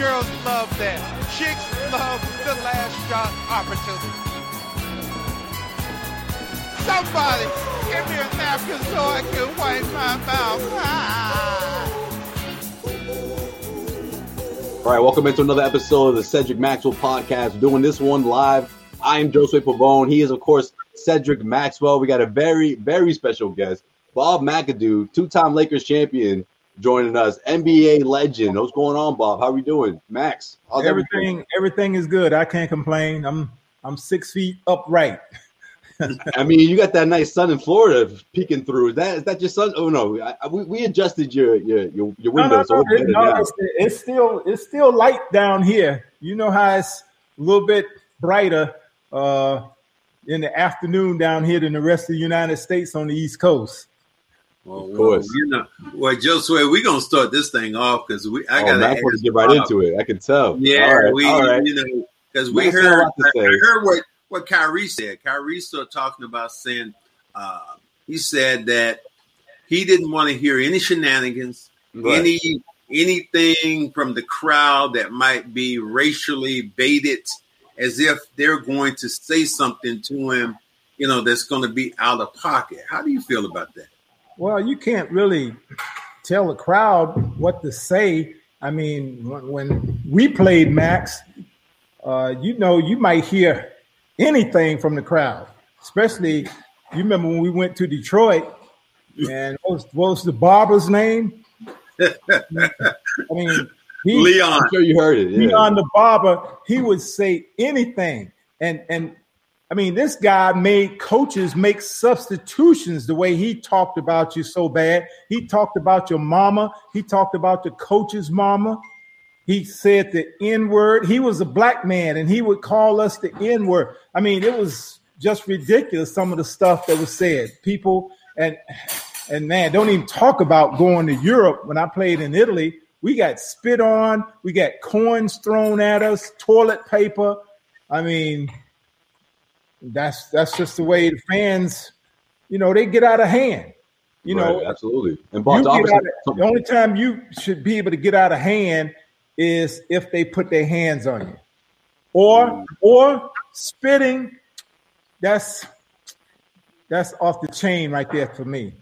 Girls love that. Chicks love the last shot opportunity. Somebody give me a napkin so I can wipe my mouth. Ah. All right, welcome into another episode of the Cedric Maxwell podcast. Doing this one live. I am Josue Pavone. He is, of course, Cedric Maxwell. We got a very, very special guest, Bob McAdoo, two-time Lakers champion, joining us. NBA legend. What's going on, Bob? How are we doing, Max? How's everything? Everything is good. I can't complain. I'm I'm six feet upright. I mean, you got that nice sun in Florida peeking through. Is that is that your sun? Oh no, I, we, we adjusted your your your, your window, no, no, so no, it- no, it's, it's still it's still light down here. You know how it's a little bit brighter uh, in the afternoon down here than the rest of the United States on the East Coast. Well, Of course. well, you know, well, Josue, we're gonna start this thing off because we. I oh, gotta want to get right into it. I can tell. Yeah, all right, we, all right. you know, because we heard, I. I heard what what Kyrie said. Kyrie started talking about saying, uh, he said that he didn't want to hear any shenanigans, Right. any anything from the crowd that might be racially baited, as if they're going to say something to him, you know, that's going to be out of pocket. How do you feel about that? Well, you can't really tell the crowd what to say. I mean, when, when we played Max, uh, you know, you might hear anything from the crowd, especially you remember when we went to Detroit and what was, what was the barber's name? I mean, he, Leon. I'm sure you heard it. Yeah. Leon the barber, he would say anything. And and I mean, this guy made coaches make substitutions the way he talked about you so bad. He talked about your mama, he talked about the coach's mama. He said the N word. He was a black man and he would call us the N word. I mean, it was just ridiculous some of the stuff that was said. People and and man, don't even talk about going to Europe. When I played in Italy, we got spit on, we got coins thrown at us, toilet paper. I mean, that's that's just the way the fans, you know, they get out of hand. You Right, know, absolutely. And get of- the only time you should be able to get out of hand is if they put their hands on you, or or spitting. That's that's off the chain right there for me.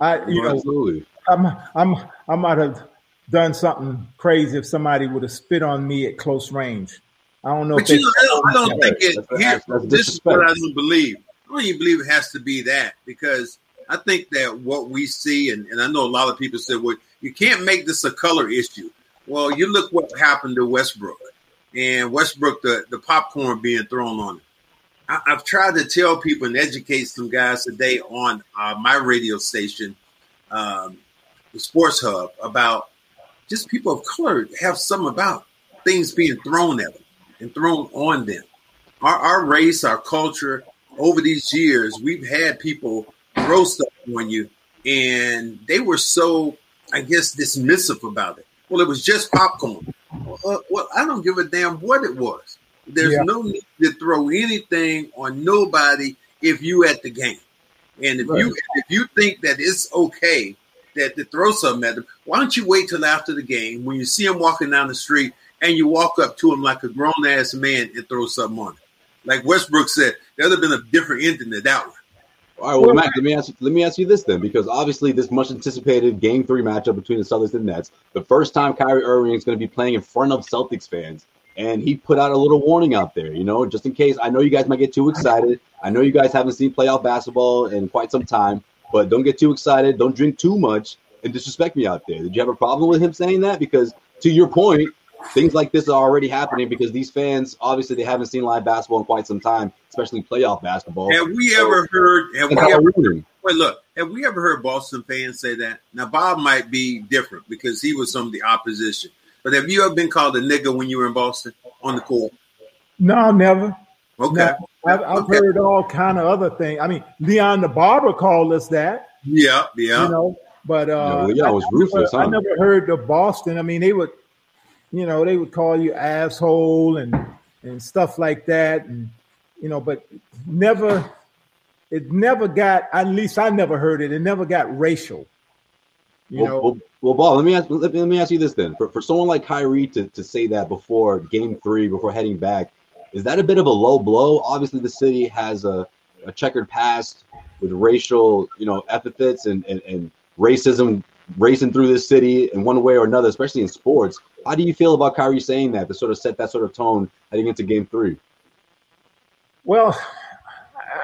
I you know absolutely. I'm I'm I might have done something crazy if somebody would have spit on me at close range. I don't know. But if you know, I don't, I don't think it. That's- Here, that's- that's this is what I don't believe. I don't even believe it has to be that because I think that what we see, and, and I know a lot of people said, well, you can't make this a color issue. Well, you look what happened to Westbrook and Westbrook, the, the popcorn being thrown on him. I, I've tried to tell people and educate some guys today on uh, my radio station, um, the Sports Hub, about just people of color have something about things being thrown at them and thrown on them. Our, our race, our culture, over these years, we've had people throw stuff on you, and they were so, I guess, dismissive about it. Well, it was just popcorn. Uh, well, I don't give a damn what it was. There's Yeah. no need to throw anything on nobody if you at the game. And if you if you think that it's okay that to throw something at them, why don't you wait till after the game when you see them walking down the street and you walk up to him like a grown ass man and throw something on them? Like Westbrook said, there'd have been a different ending to that one. All right, well, Mac, let me ask you, let me ask you this then, because obviously this much anticipated Game Three matchup between the Celtics and Nets, the first time Kyrie Irving is going to be playing in front of Celtics fans, and he put out a little warning out there, you know, just in case. I know you guys might get too excited. I know you guys haven't seen playoff basketball in quite some time, but don't get too excited. Don't drink too much and disrespect me out there. Did you have a problem with him saying that? Because to your point, things like this are already happening because these fans obviously they haven't seen live basketball in quite some time, especially playoff basketball. Have we ever heard? Have we ever? Wait, look. Have we ever heard Boston fans say that? Now Bob might be different because he was some of the opposition. But have you ever been called a nigga when you were in Boston on the court? no, never. Okay. No, I've, I've Okay. heard all kind of other things. I mean, Leon the barber called us that, Yeah, yeah. you know. But uh, Yeah, Leon was I, ruthless, never, I never heard of Boston. I mean, they would, you know, they would call you asshole and and stuff like that, and you know, but never, it never got. At least I never heard it. It never got racial. You well, know, well, well, Bob, let me ask let me, let me ask you this then. For, for someone like Kyrie to, to say that before game three, before heading back, is that a bit of a low blow? Obviously, the city has a, a checkered past with racial, you know, epithets and, and, and racism racing through this city in one way or another, especially in sports. How do you feel about Kyrie saying that to sort of set that sort of tone heading into game three? Well,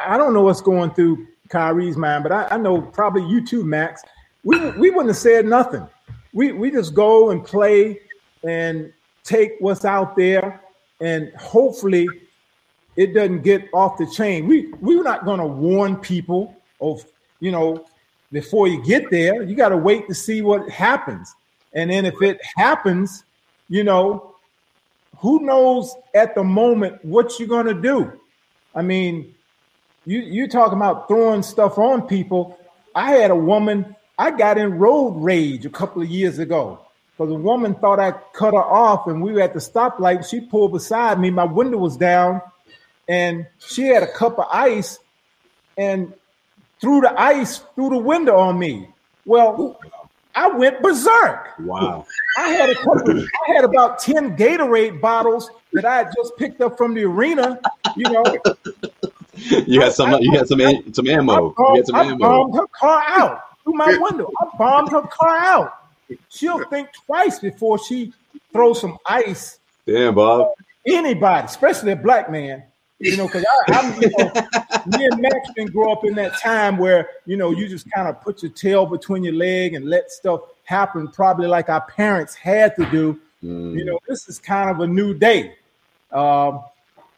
I don't know what's going through Kyrie's mind, but I, I, know probably you too, Max. We we wouldn't have said nothing. We we just go and play and take what's out there, and hopefully it doesn't get off the chain. We we're not going to warn people of you know before you get there. You got to wait to see what happens, and then if it happens, you know, who knows at the moment what you're going to do. I mean, you you talking about throwing stuff on people. I had a woman, I got in road rage a couple of years ago because a woman thought I cut her off and we were at the stoplight. She pulled beside me, my window was down, and she had a cup of ice and threw the ice through the window on me. Well, I went berserk. Wow. I had a couple, I had about 10 Gatorade bottles that I had just picked up from the arena. You know, you had some you had some some ammo. Bombed, you had some I ammo. bombed her car out through my window. I bombed her car out. She'll think twice before she throws some ice. Damn, Bob. Anybody, especially a black man. You know, because I'm, you know, me and Max didn't grow up in that time where you know you just kind of put your tail between your leg and let stuff happen, probably like our parents had to do. Mm. You know, this is kind of a new day. Um,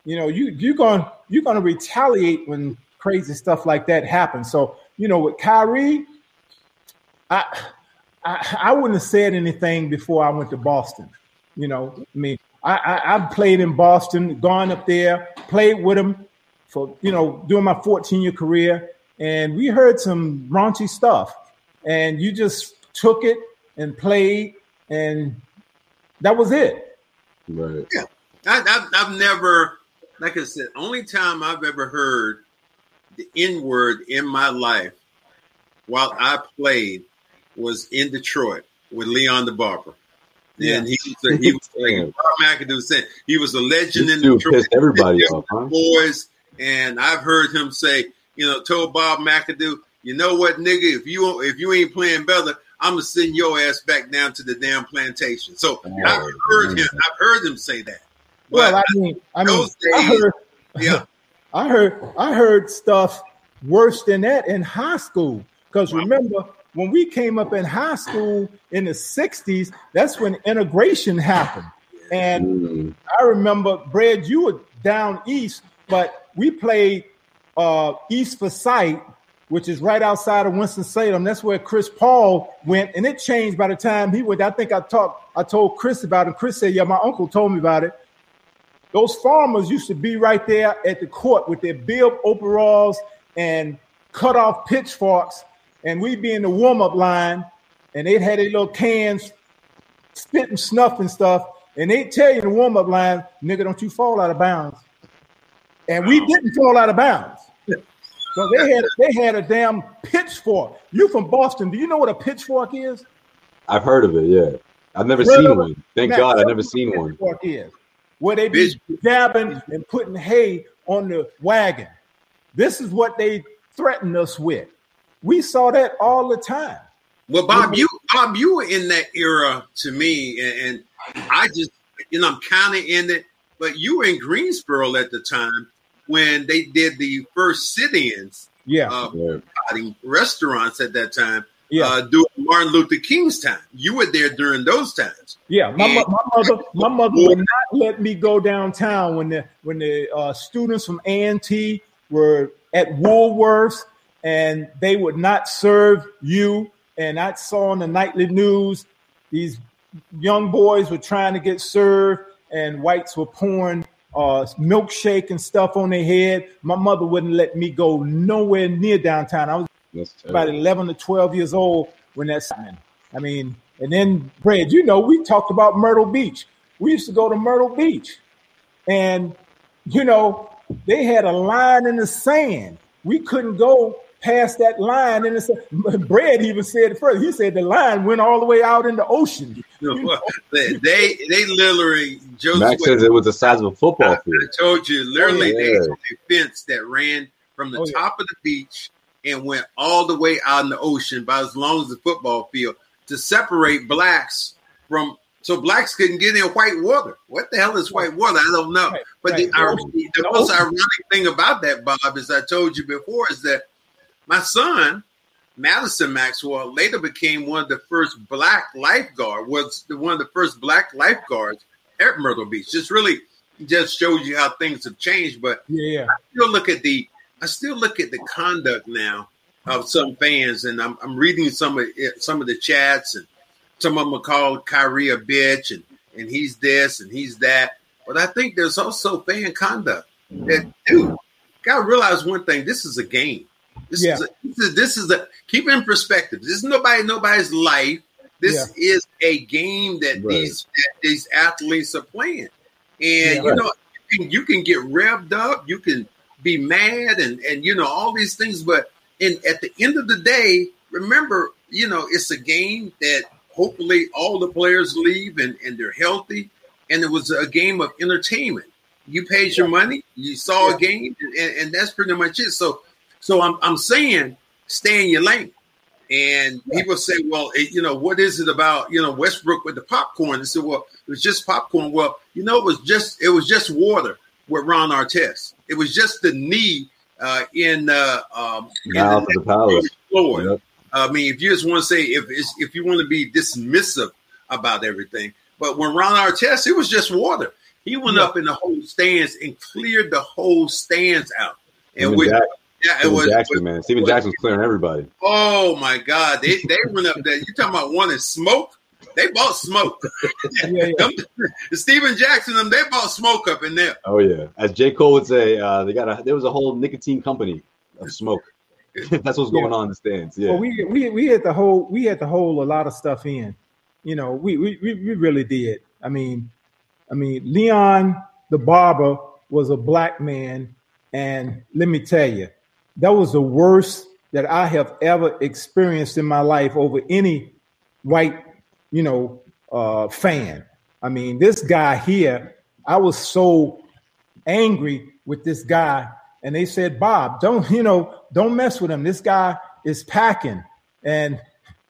you know, you you're going you're to retaliate when crazy stuff like that happens. So, you know, with Kyrie, I, I I wouldn't have said anything before I went to Boston. You know, I mean, I, I I've played in Boston, gone up there, played with him for you know during my 14 year career, and we heard some raunchy stuff, and you just took it and played, and that was it. Right. Yeah. I, I've, I've never, like I said, only time I've ever heard the N word in my life while I played was in Detroit with Leon the Barber. Yeah. And he was, a, he was like Bob McAdoo said, he was a legend This in dude Detroit. pissed everybody off, huh? Boys, and I've heard him say, you know, told Bob McAdoo, you know what, nigga, if you if you ain't playing better, I'm gonna send your ass back down to the damn plantation. So Oh, I've heard man. him. I've heard him say that. Well, But I mean, I mean, those I heard, yeah, I heard, I heard stuff worse than that in high school. Because Wow. remember, when we came up in high school in the '60s, that's when integration happened. And. I remember, Brad, you were down east, but we played uh, East Forsyth, which is right outside of Winston Salem. That's where Chris Paul went, and it changed by the time he went. I think I talked, I told Chris about it. Chris said, "Yeah, my uncle told me about it." Those farmers used to be right there at the court with their bib overalls and cut off pitchforks, and we'd be in the warm up line, and they'd have their little cans, spitting snuff and stuff, and they'd tell you in the warm up line, "Nigga, don't you fall out of bounds." And we didn't fall out of bounds. So they had they had a damn pitchfork. You from Boston? Do you know what a pitchfork is? I've heard of it. Yeah, I've never Well, seen one. Thank Matt, God, I've never me seen what a one. Pitchfork is where they be dabbing and putting hay on the wagon. This is what they threatened us with. We saw that all the time. Well, Bob, you Bob, you were in that era to me, and, and I just, you know, I'm kind of in it. But you were in Greensboro at the time when they did the first sit-ins, Yeah, uh, Yeah. party restaurants at that time, yeah, uh, during Martin Luther King's time. You were there during those times. yeah. My, mo- my mother, my mother would not let me go downtown when the when the uh, students from A and T were at Woolworths, and they would not serve you. And I saw on the nightly news these young boys were trying to get served, and whites were pouring uh, milkshake and stuff on their head. My mother wouldn't let me go nowhere near downtown. I was That's about terrible. 11 to 12 years old when that's happened. I mean, and then, Brad, you know, we talked about Myrtle Beach. We used to go to Myrtle Beach, and, you know, they had a line in the sand. We couldn't go past that line, and it's Brad even said it first. He said the line went all the way out in the ocean. they they literally. Joe Max says it was the size of a football field. I told you, literally, oh, yeah. they had a fence that ran from the oh, top yeah. of the beach and went all the way out in the ocean, about as long as the football field, to separate blacks from so blacks couldn't get in white water. What the hell is white water? I don't know. Right, but right. The, the, most ironic thing about that, Bob, as I told you before, is that my son, Madison Maxwell, later became one of the first black lifeguard, was the, one of the first black lifeguards at Myrtle Beach. Just really just shows you how things have changed. But yeah, I still look at the I still look at the conduct now of some fans, and I'm, I'm reading some of it, some of the chats, and some of them are called Kyrie a bitch, and and he's this and he's that. But I think there's also fan conduct that dude. Gotta realize one thing: this is a game. This yeah. is a, this is this is a keep it in perspective. This is nobody nobody's life. This yeah. is a game that right. these that these athletes are playing, and yeah, you right. know you can, you can get revved up. You can be mad and and you know all these things, but in at the end of the day, remember you know it's a game that hopefully all the players leave and and they're healthy, and it was a game of entertainment. You paid your money, you saw a game, and, and that's pretty much it. So so I'm I'm saying stay in your lane. And people say, well, it, you know, what is it about, you know, Westbrook with the popcorn? They said, well, it was just popcorn. Well, you know, it was just it was just water with Ron Artest. It was just the knee uh, in uh, um, in the, the palace. Floor. Yep. I mean, if you just want to say if if you want to be dismissive about everything, but when Ron Artest, it was just water. He went up in the whole stands and cleared the whole stands out. And with Jack, yeah, it was Jackson, man. Stephen Jackson's clearing everybody. Oh my God, they they went up there. You talking about wanting smoke? They bought smoke. yeah, yeah. Stephen Jackson, them they bought smoke up in there. Oh yeah, as J Cole would say, uh, they got a there was a whole nicotine company of smoke. That's what's going yeah. on in the stands. Yeah, well, we we we had the whole we had the whole a lot of stuff in. You know, we we we really did. I mean, I mean, Leon the barber was a black man, and let me tell you, that was the worst that I have ever experienced in my life over any white you know, uh, fan. I mean, this guy here, I was so angry with this guy. And they said, Bob, don't, you know, don't mess with him. This guy is packing. And,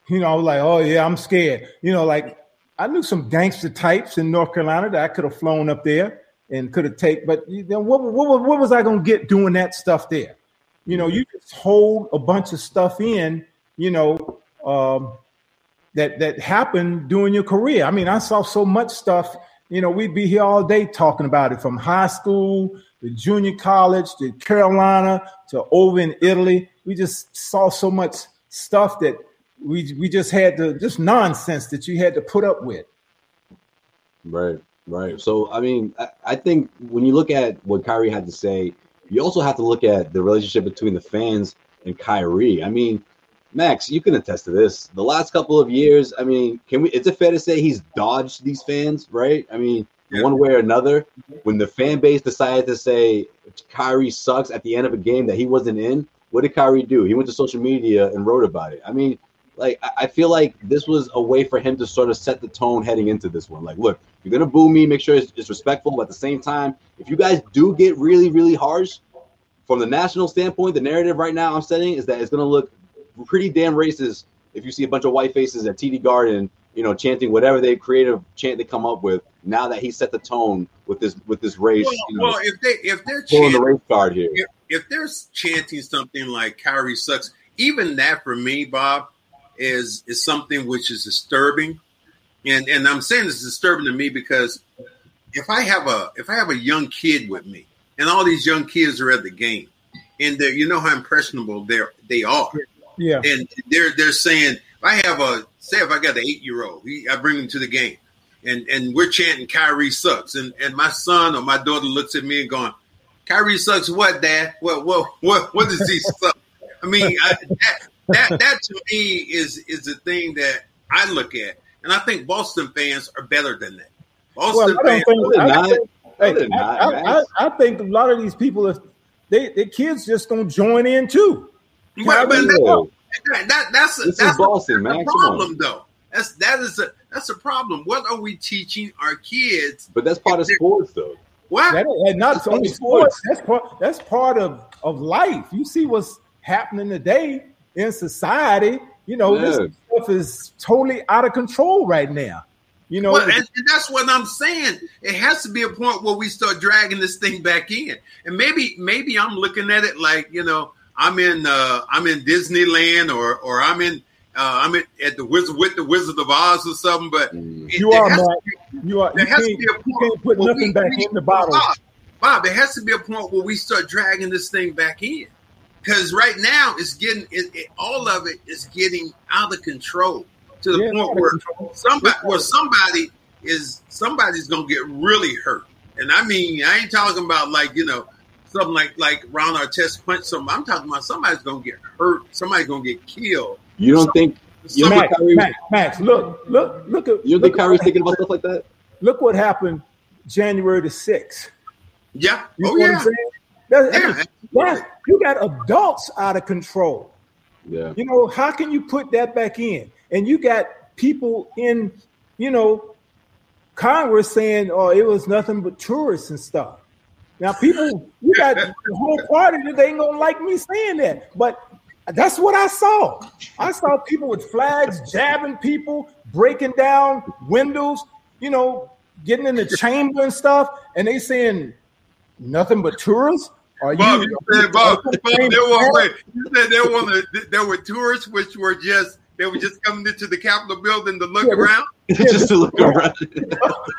you know, I was like, oh, yeah, I'm scared. You know, like I knew some gangster types in North Carolina that I could have flown up there and could have taken, but then what, what, what was I going to get doing that stuff there? You know, you just hold a bunch of stuff in, you know, um, that that happened during your career. I mean, I saw so much stuff. You know, we'd be here all day talking about it from high school to junior college to Carolina to over in Italy. We just saw so much stuff that we we just had to just nonsense that you had to put up with. Right, right. So I mean, I, I think when you look at what Kyrie had to say, you also have to look at the relationship between the fans and Kyrie. I mean, Max, you can attest to this. The last couple of years, I mean, can we? Is it fair to say he's dodged these fans, right? I mean, yeah. one way or another, when the fan base decided to say Kyrie sucks at the end of a game that he wasn't in, what did Kyrie do? He went to social media and wrote about it. I mean, like I feel like this was a way for him to sort of set the tone heading into this one. Like, look, you're gonna boo me, make sure it's, it's respectful, but at the same time, if you guys do get really, really harsh, from the national standpoint, the narrative right now I'm setting is that it's gonna look pretty damn racist if you see a bunch of white faces at TD Garden, you know, chanting whatever they creative chant they come up with. Now that he set the tone with this with this race, well, you know, well if they if they're pulling chanting, the race card here, if, if they're chanting something like Kyrie sucks, even that for me, Bob, is is something which is disturbing, and and I'm saying it's disturbing to me because if I have a if I have a young kid with me, and all these young kids are at the game, and you know how impressionable they they are. Yeah. And they're they're saying I have a say if I got an eight year old, I bring him to the game, and and we're chanting Kyrie sucks, and and my son or my daughter looks at me and going, Kyrie sucks. What, Dad? What what what what does he suck? I mean, I, that that that to me is is the thing that I look at, and I think Boston fans are better than that. Boston well, fans. Think, I, think, hey, I, I, I, think a lot of these people, if they, their kids just gonna join in too. But, but Yeah. that, that, that's a, This is that's, Boston, a, man. that's a problem, though. That's that is a that's a problem. What are we teaching our kids? But that's part of sports, though. What? That ain't not That's only only sports. sports. That's part. That's part of of life. You see what's happening today in society. You know, Yeah. this stuff is totally out of control right now. You know, Well, and, and that's what I'm saying. It has to be a point where we start dragging this thing back in. And maybe maybe I'm looking at it like you know I'm in uh, I'm in Disneyland or or I'm in uh, I'm at, at the Wizard with the Wizard of Oz or something. But Mm. it- you are, has Mark. be- You are. You There has to can't, be a you point can't put nothing we- back we- in the bottle. Bob, Bob, there has to be a point where we start dragging this thing back in. Because right now it's getting it, it, all of it is getting out of control to the Yeah, point where somebody where somebody is somebody's gonna get really hurt. And I mean, I ain't talking about like you know something like like Ron Artest punch something. I'm talking about somebody's gonna get hurt. Somebody's gonna get killed. You don't think you don't Somebody- think Max, Kyrie, Max, Max, look, look, look at. you don't think look, Kyrie's thinking about stuff like that? look what happened January the sixth. yeah. You oh know what yeah. I'm saying? That- I Yeah. mean, that- you got adults out of control. Yeah. You know, how can you put that back in? And you got people in, you know, Congress saying, "Oh, it was nothing but tourists and stuff." Now, people, you got the whole party that they ain't gonna like me saying that, but that's what I saw. I saw people with flags jabbing people, breaking down windows, you know, getting in the chamber and stuff, and they saying nothing but tourists. Are Bob, you? you said, Bob, Bob, there were wait, you said there were there were tourists which were just they were just coming into the Capitol building to look Yeah, around. Just to look around.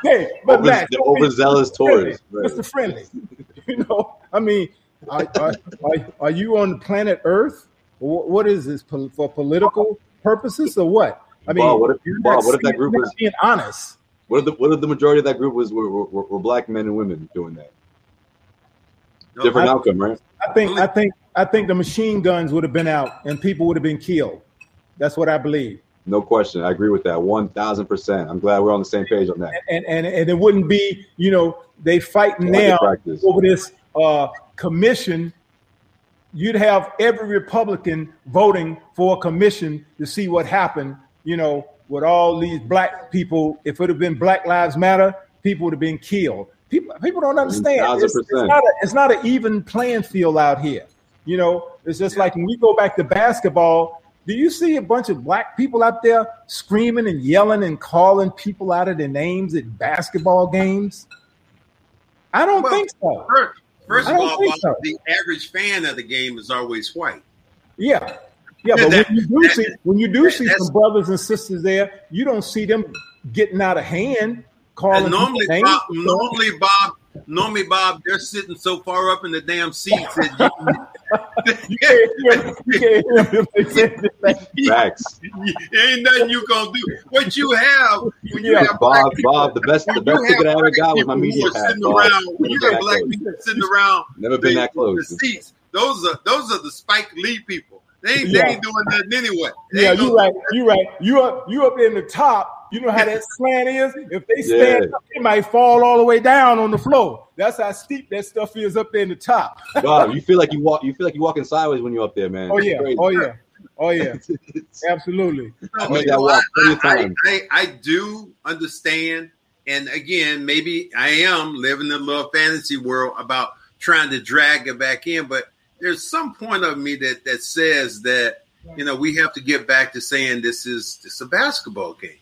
Hey, but Over- Max, the don't overzealous tourists. Mr. Friendly. You know, I mean, are, are, are, are you on planet Earth? Wh- What is this for political purposes or what? I mean, Bob, what if- you're Bob, not what if that group was- being honest? What if the what if the majority of that group was were, were, were black men and women doing that? Different I- outcome, right? I think, I think, I think the machine guns would have been out and people would have been killed. That's what I believe. No question. I agree with that. One thousand percent. I'm glad we're on the same page on that. And and and it wouldn't be, you know, they fighting now practice. over this uh, commission. You'd have every Republican voting for a commission to see what happened. You know, with all these black people. If it would have been Black Lives Matter, people would have been killed. People, people don't understand. It's, it's not a, it's not an even playing field out here. You know, it's just like when we go back to basketball. Do you see a bunch of black people out there screaming and yelling and calling people out of their names at basketball games? I don't Well, think so. First, first of all, so. the average fan of the game is always white. Yeah, yeah, but That- when you do that- see when you do that- see some brothers and sisters there, you don't see them getting out of hand, calling And normally, Bob, normally, Bob, normally, Bob, they're sitting so far up in the damn seats that You can't hear, you can't hear them if they say this thing. Facts. ain't nothing you gonna do. What you have when you Yeah, have Bob, Bob, the best, the best you ticket I have ever got was my media pass. sitting Bob. around. When you have black that people close. sitting around, Never been the- that close. The seats. Those are those are the Spike Lee people. They ain't, Yeah. they ain't doing nothing anyway. They Yeah, you right. You right. You up. You up in the top. You know how that slant is. If they stand Yeah. up, it might fall all the way down on the floor. That's how steep that stuff is up there in the top. Bob, you feel like you walk. You feel like you're walking sideways when you're up there, man. Oh yeah. Oh yeah. Oh yeah. Absolutely. No, made you that know, walk I, I, I. I, I do understand, and again, maybe I am living in a little fantasy world about trying to drag it back in, but there's some point of me that that says that you know we have to get back to saying this is it's a basketball game.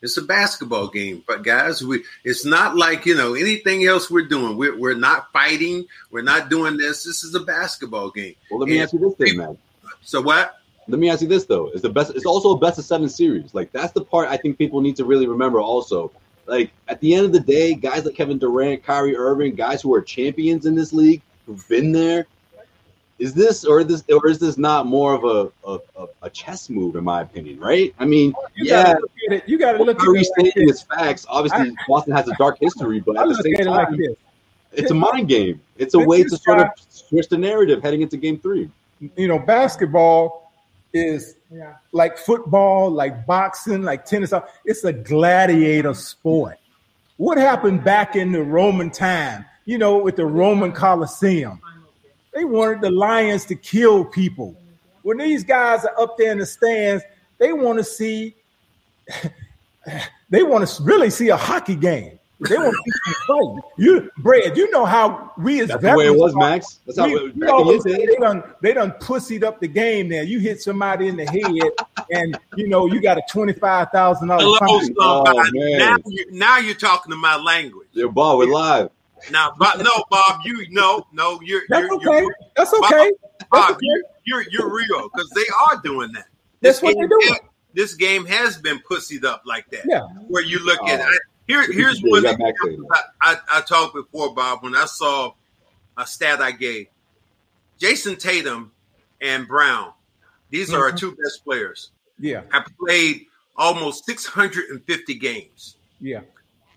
It's a basketball game, but guys, we it's not like you know anything else we're doing. We're we're not fighting. We're not doing this. This is a basketball game. well, let me Yeah. ask you this thing, man. So what? Let me ask you this though: It's the best. It's also a best of seven series. Like that's the part I think people need to really remember. Also, like at the end of the day, guys like Kevin Durant, Kyrie Irving, guys who are champions in this league, who've been there. Is this or this or is this not more of a a, a, a chess move, in my opinion? Right? I mean, oh, You yeah, gotta it. You gotta look at Kyrie's it like stating this. facts. Obviously, Boston has a dark history, but I at the same at it like time, this. it's a mind game. It's a way is to sort of why- switch the narrative heading into Game Three. You know, basketball is like football, like boxing, like tennis. It's a gladiator sport. What happened back in the Roman time? You know, with the Roman Colosseum, they wanted the lions to kill people. when these guys are up there in the stands, they want to see they want to really see a hockey game. They want to see some fight. You, Brad, you know how we as That's the way it was, are- Max. That's how we, it, you back know, in they done they done pussied up the game. There, you hit somebody in the head, and you know you got a twenty five thousand Hello, dollars. Oh, man. now, you, now you're talking to my language. Yo, Bob, we're live. Now, but no, Bob, you no, no, you're That's you're, okay. you're That's okay. That's Bob, okay. you're, you're you're real because they are doing that. That's what they're doing. ha- this game has been pussied up like that. Yeah. Where you look at Oh. I, here, here's one got I, I, I talked before, Bob, when I saw a stat I gave. Jayson Tatum and Brown, these are our Mhm. two best players, Yeah, have played almost 650 games. yeah.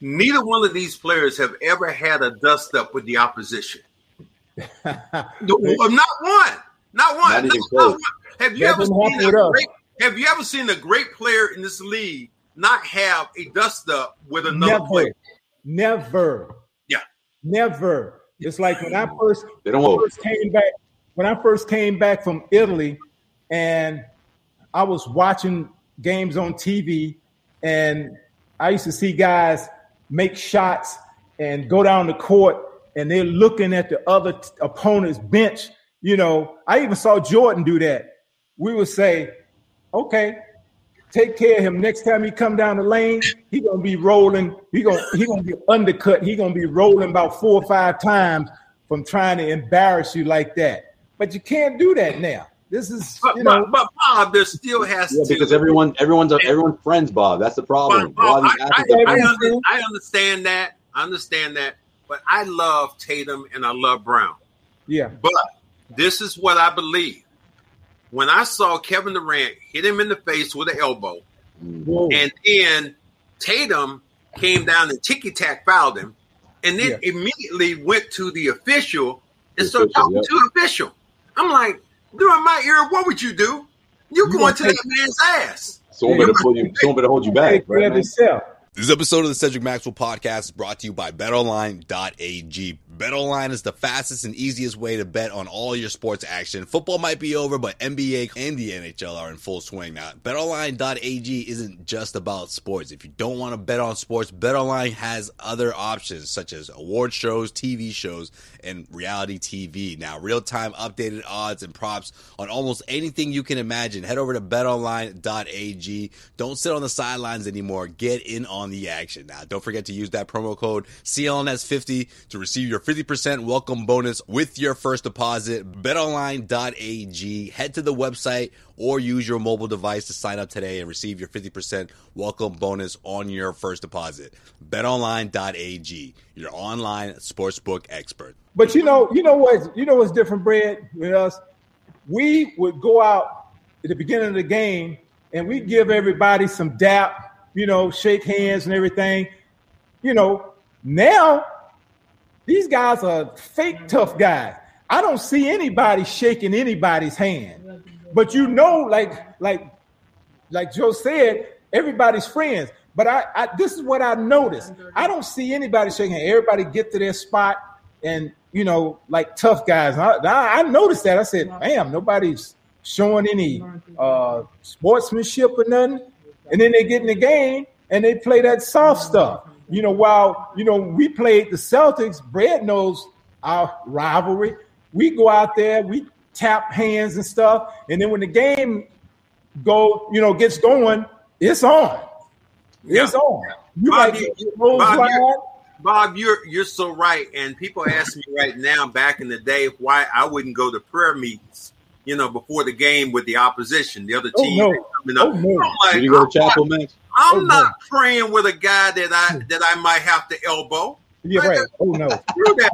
Neither one of these players have ever had a dust up with the opposition. No, Not one. Not one. Not even No, close. one. Have you That ever seen a great, Have you ever seen a great player in this league not have a dust up with another never, player? never, Yeah. never. It's like when I first They don't first came back when I first came back from Italy, and I was watching games on TV, and I used to see guys make shots and go down the court, and they're looking at the other t- opponent's bench. You know, I even saw Jordan do that. We would say, "Okay, take care of him. Next time he come down the lane, he gonna be rolling. He gonna he gonna be undercut. He gonna be rolling about four or five times from trying to embarrass you like that. But you can't do that now. This is But, you know but, but Bob, there still has Yeah, to because everyone, everyone's everyone's friends, Bob. That's the problem. But, A lot Bob, I, I, I, friends. under- I understand that. I understand that. But I love Tatum and I love Brown. yeah But this is what I believe. When I saw Kevin Durant hit him in the face with an elbow, whoa, and then Tatum came down and ticky tack fouled him, and then immediately went to the official and The started official, talking yep. to the official. I'm like, during my era, what would you do? You You going gonna that man's ass. Someone better pull you. Someone better hold you back, take care right, of man? yourself. This episode of the Cedric Maxwell podcast is brought to you by BetOnline.ag. BetOnline is the fastest and easiest way to bet on all your sports action. Football might be over, but NBA and the NHL are in full swing now. BetOnline.ag isn't just about sports. If you don't want to bet on sports, BetOnline has other options such as award shows, TV shows, and reality TV. Now, real-time updated odds and props on almost anything you can imagine. Head over to betonline.ag. Don't sit on the sidelines anymore. Get in on the action. Now, don't forget to use that promo code CLNS50 to receive your 50% welcome bonus with your first deposit. betonline.ag. Head to the website or use your mobile device to sign up today and receive your 50% welcome bonus on your first deposit. betonline.ag, your online sportsbook expert. But you know, you know what? You know what's different, Brad, with us? We would go out at the beginning of the game and we give everybody some dap, you know, shake hands and everything. You know, now these guys are fake tough guys. I don't see anybody shaking anybody's hand. But you know, like like like Joe said, everybody's friends. But I, I this is what I noticed. I don't see anybody shaking. Everybody get to their spot and you know, like tough guys. I, I, I noticed that. I said, damn, nobody's showing any uh sportsmanship or nothing. And then they get in the game and they play that soft stuff. You know, while you know we played the Celtics, Brad knows our rivalry. We go out there, we tap hands and stuff, and then when the game go, you know, gets going, it's on. It's Yeah. on. You Bob, might you- Bob, you're- Bob, you're you're so right. And people ask me right now, back in the day, why I wouldn't go to prayer meetings, you know, before the game with the opposition, the other team Oh, team no. coming up. Oh, no. I'm like, you go to I'm chapel, not- I'm Oh, not praying with a guy that I that I might have to elbow. Yeah, right. Oh no.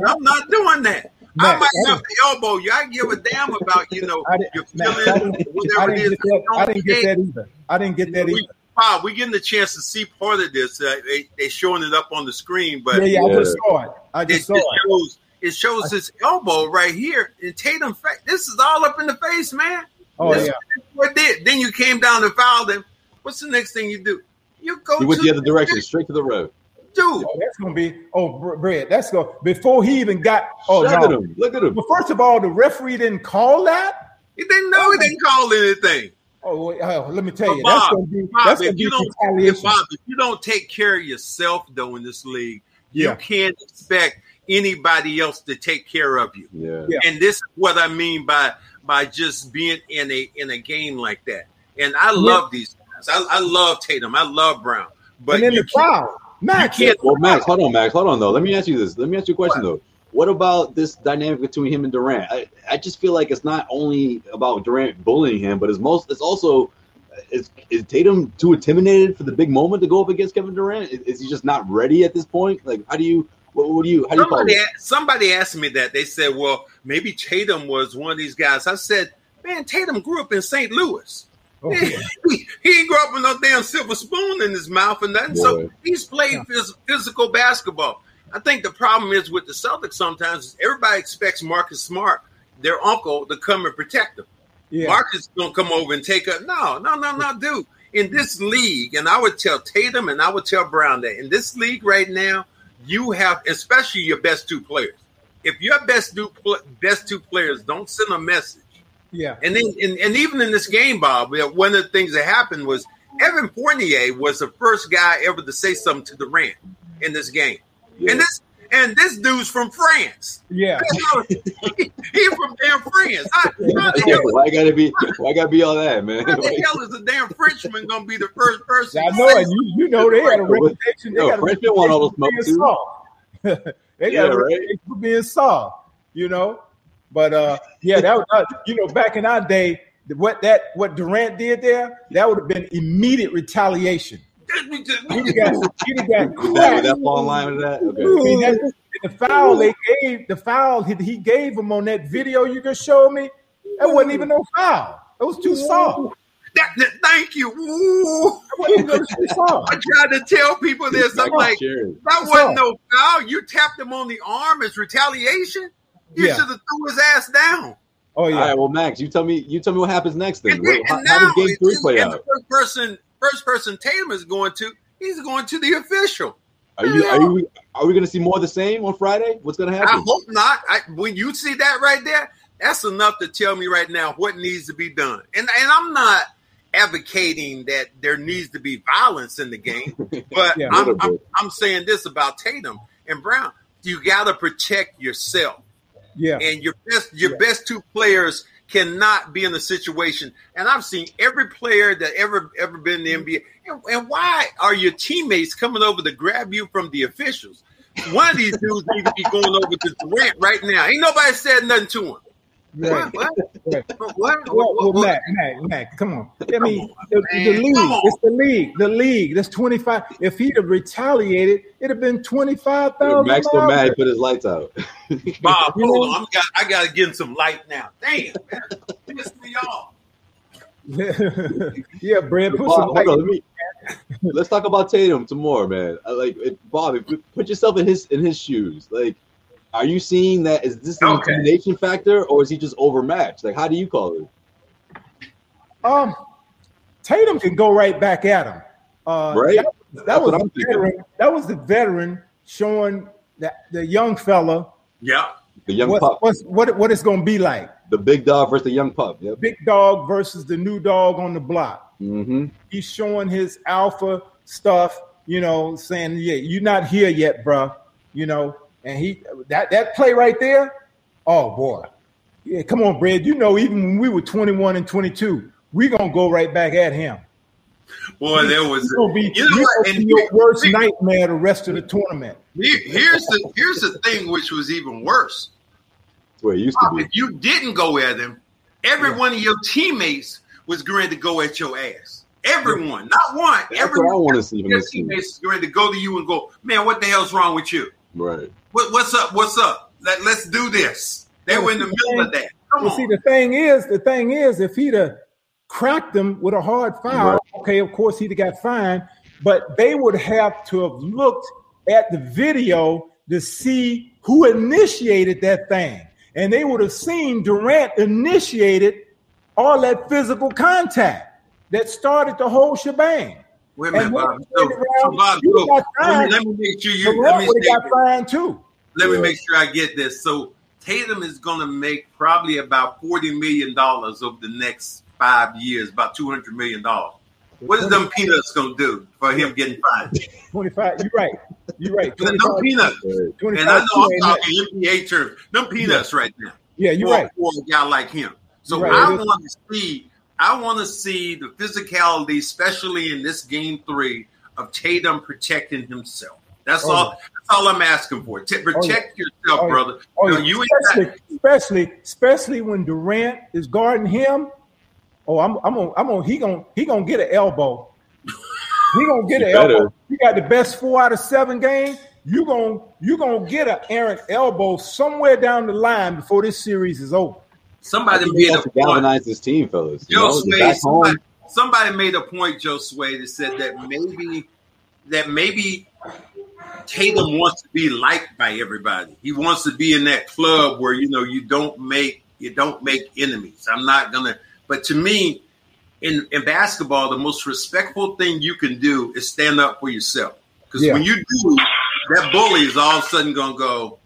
I'm not doing that. I Max, might I have to elbow you. I give a damn about you know I didn't, your feelings, I I whatever it didn't is. get that. I didn't get that either. I didn't get that we, either. Bob, we getting the chance to see part of this. Uh, they they showing it up on the screen, but Yeah, yeah, I just saw it. I just it saw it. shows it shows his elbow right here And Tatum. Fa- this is all up in the face, man. Oh This yeah. is what did. Then you came down and fouled him. What's the next thing you do? You go He went to the other direction, straight to the road. dude. Oh, that's gonna be. Oh, Br- Brad, that's go before he even got. Oh Look no. at him. Look at him. Well, first of all, the referee didn't call that. He didn't know. He oh. didn't call anything. Oh, wait, oh, uh, let me tell you, But that's gonna be Bob, that's if gonna be you don't, if, retaliation. Bob, if you don't take care of yourself though in this league, you can't expect anybody else to take care of you. Yeah. Yeah. And this is what I mean by by just being in a in a game like that. And I love these guys. I, I love Tatum. I love Brown. But and then you the crowd, Max. can't- Well, Max, hold on, Max, hold on though. Let me ask you this. Let me ask you a question though. What about this dynamic between him and Durant? I, I just feel like it's not only about Durant bullying him, but it's most it's also is, is Tatum too intimidated for the big moment to go up against Kevin Durant? Is, is he just not ready at this point? Like, how do you what, what do you how do you call somebody, it? somebody asked me that. They said, "Well, maybe Tatum was one of these guys." I said, "Man, Tatum grew up in St. Louis. Oh, yeah. he, he ain't grew up with no damn silver spoon in his mouth and nothing. So he's played phys- physical basketball. I think the problem is with the Celtics sometimes is everybody expects Marcus Smart, their uncle, to come and protect them. yeah. Marcus don't come over and take up. No, no, no, no, dude. In this league, and I would tell Tatum and I would tell Brown that in this league right now, you have, especially your best two players. If your best two best two players don't send a message, yeah. and then and, and even in this game, Bob, one of the things that happened was Evan Fournier was the first guy ever to say something to Durant in this game, Yeah. and this and this dude's from France. Yeah. He's from damn France. How, how the hell why gotta be why gotta be all that, man? How the hell is a damn Frenchman gonna be the first person? I know say it. You, you know they had a reputation. They Yo, got a Frenchmen want all the smoke, for being soft. they Yeah, got a right. reputation for being soft, you know. But uh, yeah, that was uh, you know back in our day, what that what Durant did there, that would have been immediate retaliation. He'd got, he'd got Would that, would that fall line with that? Okay. mean, that- the foul they gave, the foul he, he gave him on that video you just showed me, that wasn't even no foul. It was too soft. That, that- thank you. Ooh. That wasn't even too soft. I tried to tell people this. I'm like, that wasn't no foul. You tapped him on the arm as retaliation. You Yeah. should have threw his ass down. Oh yeah. right, well, Max, you tell me. You tell me what happens next. Then And, and how, now, how does Game Three play and out? the first person, first person Tatum is going to, he's going to the official. Are you are you are we going to see more of the same on Friday? What's going to happen? I hope not. I, when you see that right there, that's enough to tell me right now what needs to be done. And and I'm not advocating that there needs to be violence in the game, but Yeah. I'm, I'm. I'm saying this about Tatum and Brown. You got to protect yourself, Yeah. and your best your Yeah. best two players cannot be in a situation. And I've seen every player that ever ever been in the NBA. And, and why are your teammates coming over to grab you from the officials? One of these dudes need to be going over to Durant right now. Ain't nobody said nothing to him. Right. What? Right. What? What? Well, what, well, Mac, Mac, Mac, come on. I mean, the, the league, it's the league, the league. That's 25. If he'd have retaliated, it'd have been 25,000. Max so miles. mad put his lights out. Bob, hold on. I'm got, I got to get him some light now. Damn, man. Piss me off. yeah, Brad, put Bob, some light. on, let me, let's talk about Tatum tomorrow, man. I Like it, Bob, if you put yourself in his in his shoes. Like, are you seeing that? Is this an Okay. intimidation factor, or is he just overmatched? Like, how do you call it? Um, Tatum can go right back at him. Uh, Right? That, that was what the I'm thinking. veteran. That was the veteran showing that the young fella Yeah. The young what, pup, what's, what what it's going to be like. the big dog versus the young pup. Yep. Big dog versus the new dog on the block. Mm-hmm. he's showing his alpha stuff, you know, saying, "Yeah, you're not here yet, bruh," you know. And he that that play right there, oh boy, yeah, come on, Brad. You know, even when we were 21 and 22, we gonna go right back at him. Boy, there was. It's gonna be, You know we what? gonna And be your worst here- nightmare the rest of the tournament. here's the here's the thing, which was even worse. That's where it used to be. If you didn't go at him, every one of your teammates was going to go at your ass. Everyone, not one. That's every what I want to see from your this teammates is going to go to you and go, man, what the hell's wrong with you? Right. What, what's up? What's up? Let, let's do this. They were in the middle of that. Come Well, see, the thing is, the thing is, if he'd have cracked them with a hard foul, Right. okay, of course he'd have got fined, but they would have to have looked at the video to see who initiated that thing. And they would have seen Durant initiated all that physical contact that started the whole shebang. Wait a minute, Bob. he So, so Bob, he so got let, me, let me make sure you let me, would have say, got fined too. let me make sure I get this. So Tatum is going to make probably about forty million dollars over the next five years, about two hundred million dollars. What is them peanuts going to do for him getting fined? Twenty-five. You're right. You're right. them peanuts, Right. 25 and I know I'm talking NBA terms. Them peanuts right now. Yeah, you're for, right. for a guy like him. So right. I It is- want to see, I want to see the physicality, especially in this game three, of Tatum protecting himself. That's Oh, all. That's all I'm asking for. To oh, protect yourself, Oh, brother. Oh, You know, yeah. you especially, got, especially, especially when Durant is guarding him. Oh, I'm, I'm gonna, I'm gonna, he gonna, he gonna get an elbow. He gonna get an elbow. You got the best four out of seven games. You gonna, you gonna get an errant elbow somewhere down the line before this series is over. Somebody made a to point. galvanize his team, fellas. You Joe know, Sway, back home, somebody, somebody made a point, Josue, that said that maybe that maybe Tatum wants to be liked by everybody. He wants to be in that club where you know you don't make you don't make enemies. I'm not gonna but to me, in, in basketball, the most respectful thing you can do is stand up for yourself. Because Yeah. when you do, that bully is all of a sudden gonna go,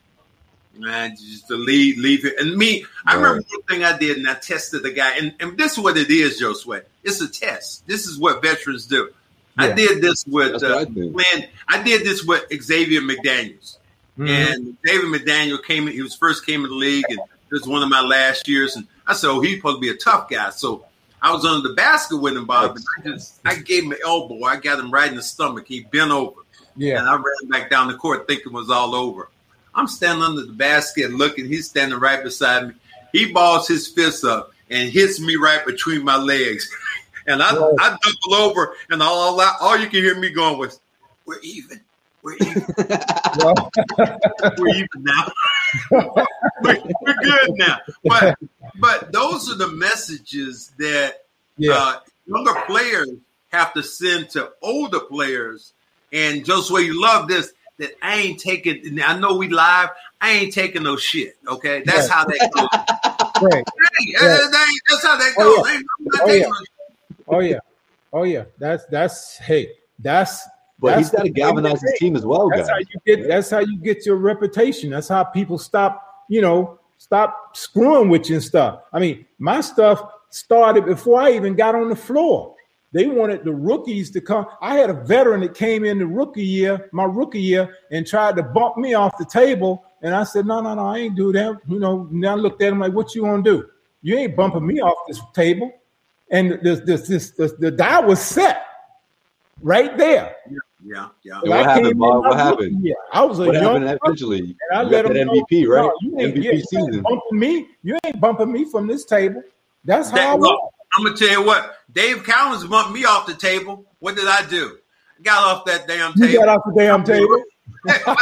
man, just to leave, leave it. And me, I remember one thing I did, and I tested the guy, and, and this is what it is, Joe Sweat. It's a test. This is what veterans do. I did this with I uh, did. man. I did this with Xavier McDaniels, Mhm. and David McDaniel came. in He was first came in the league, and it was one of my last years. And I said, "Oh, he's supposed to be a tough guy." So I was under the basket with him, Bob, and I just I gave him an elbow. I got him right in the stomach. He bent over. yeah, And I ran back down the court thinking it was all over. I'm standing under the basket looking. He's standing right beside me. He balls his fist up and hits me right between my legs. And I, Right. I double over, and all, all, all you can hear me going was, We're even. We're even. We're even now. we're, we're good now. But but those are the messages that yeah, uh, younger players have to send to older players. And Josue, you love this. That I ain't taking. I know we live. I ain't taking no shit. Okay, that's Yeah. how that goes. right. Hey, Yeah. that that's how that Oh, goes. Ain't- I'm Oh, yeah. Oh yeah, oh yeah. That's that's hey, that's but that's he's got to the galvanize his team as well, That's guys. how you get. That's how you get your reputation. That's how people stop. You know, stop screwing with you and stuff. I mean, my stuff started before I even got on the floor. They wanted the rookies to come. I had a veteran that came in the rookie year, my rookie year, and tried to bump me off the table. And I said, no, no, no, I ain't do that. You know, now I looked at him like, what you gonna do? You ain't bumping me off this table. And this, this, this, this the die was set right there. Yeah, yeah. And what happened, Bob? What happened? year. I was a What young happened eventually? And I You let got them that know, MVP, right? No, you ain't, MVP yeah, you ain't season. bumping me. You ain't bumping me from this table. That's how That- I look, was. I'm gonna tell you what. Dave Cowens bumped me off the table. What did I do? Got off that damn You table. got off the damn table.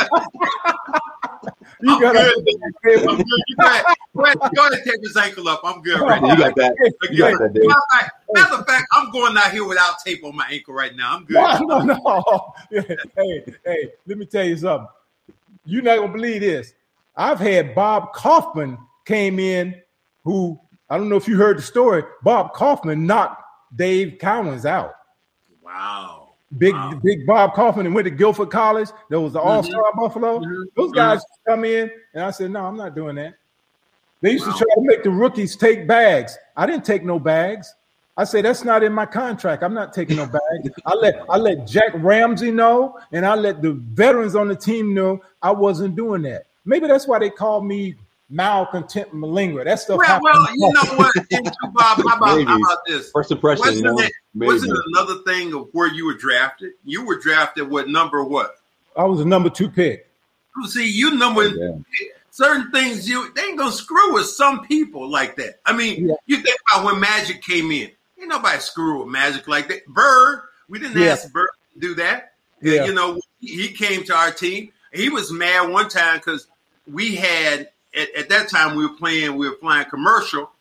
You I'm got good. off the damn I'm table. good. You go ahead. Go ahead. Go ahead and take his ankle up. I'm good right You now. got that. You got that, Dave. Matter of, fact, matter of fact, I'm going out here without tape on my ankle right now. I'm good. No, no, no. hey, hey, let me tell you something. You're not gonna believe this. I've had Bob Kauffman came in, who I don't know if you heard the story. Bob Kauffman knocked Dave Cowens out. Wow. Big Wow. big Bob Kauffman and went to Guilford College. There was the All Star Buffalo. Mhm. Those guys come in, and I said, "No, I'm not doing that." They used Wow. to try to make the rookies take bags. I didn't take no bags. I said that's not in my contract. I'm not taking no bags. I let I let Jack Ramsay know, and I let the veterans on the team know I wasn't doing that. Maybe that's why they called me malcontent malingerer. That stuff. Well, well, you know what, and too, Bob? How about, how about this? First impression, Wasn't know, it, wasn't it another thing of where you were drafted? You were drafted with number what? I was a number two pick. See, you number Yeah. certain things. You they ain't gonna screw with some people like that. I mean, Yeah. you think about when Magic came in. Ain't nobody screw with Magic like that. Bird, we didn't Yeah. ask Bird to do that. Yeah. You know, he he came to our team. He was mad one time because we had at, at that time we were playing, we were flying commercial,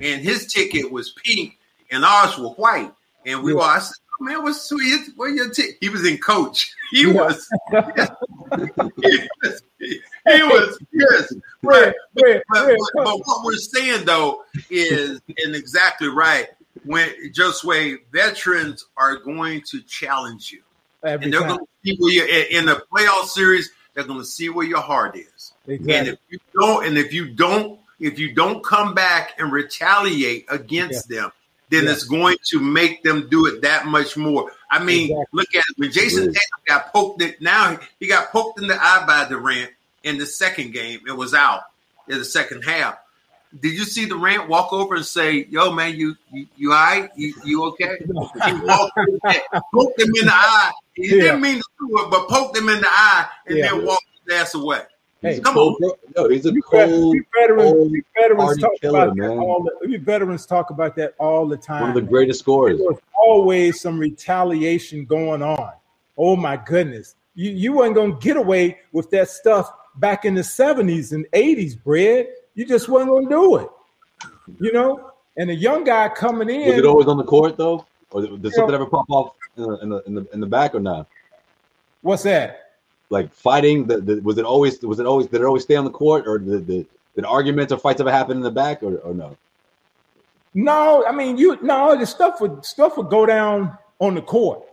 and his ticket was pink and ours were white. And we Yeah. were, I said, oh, man, what's sweet? Where your ticket? He was in coach. He was, he was, he was, yes. Red, But, but, but, but what we're saying though is, and exactly right, when Josue veterans are going to challenge you every and they're going to see where you in in the playoff series. They're going to see where your heart is. Exactly. And if you don't, and if you don't, if you don't come back and retaliate against them, then Yeah. it's going to make them do it that much more. I mean, Exactly. look at it. When Jayson. Tatum got poked in, now he got poked in the eye by Durant in the second game and was out in the second half. Did you see Durant walk over and say, "Yo, man, you you, you all right? You you okay?" He walked poked him in the eye. He Yeah. didn't mean to do it, but poked him in the eye and Yeah. then walked his ass away. Hey, Come Cold- No, he's a We, cold, we veterans, cold we veterans talk killer, about that man. all the, we veterans talk about that all the time. one of the greatest was always some retaliation going on. Oh my goodness. You you weren't gonna get away with that stuff back in the 70s and 80s, Brad. You just wasn't gonna do it. You know? And a young guy coming in. Was it always on the court though, or did something know- ever pop off in the in the in the, in the back or not? what's that? Like fighting, the, the, was it always was it always did it always stay on the court, or did, did, did arguments or fights ever happen in the back, or, or no? No, I mean you no, the stuff would stuff would go down on the court.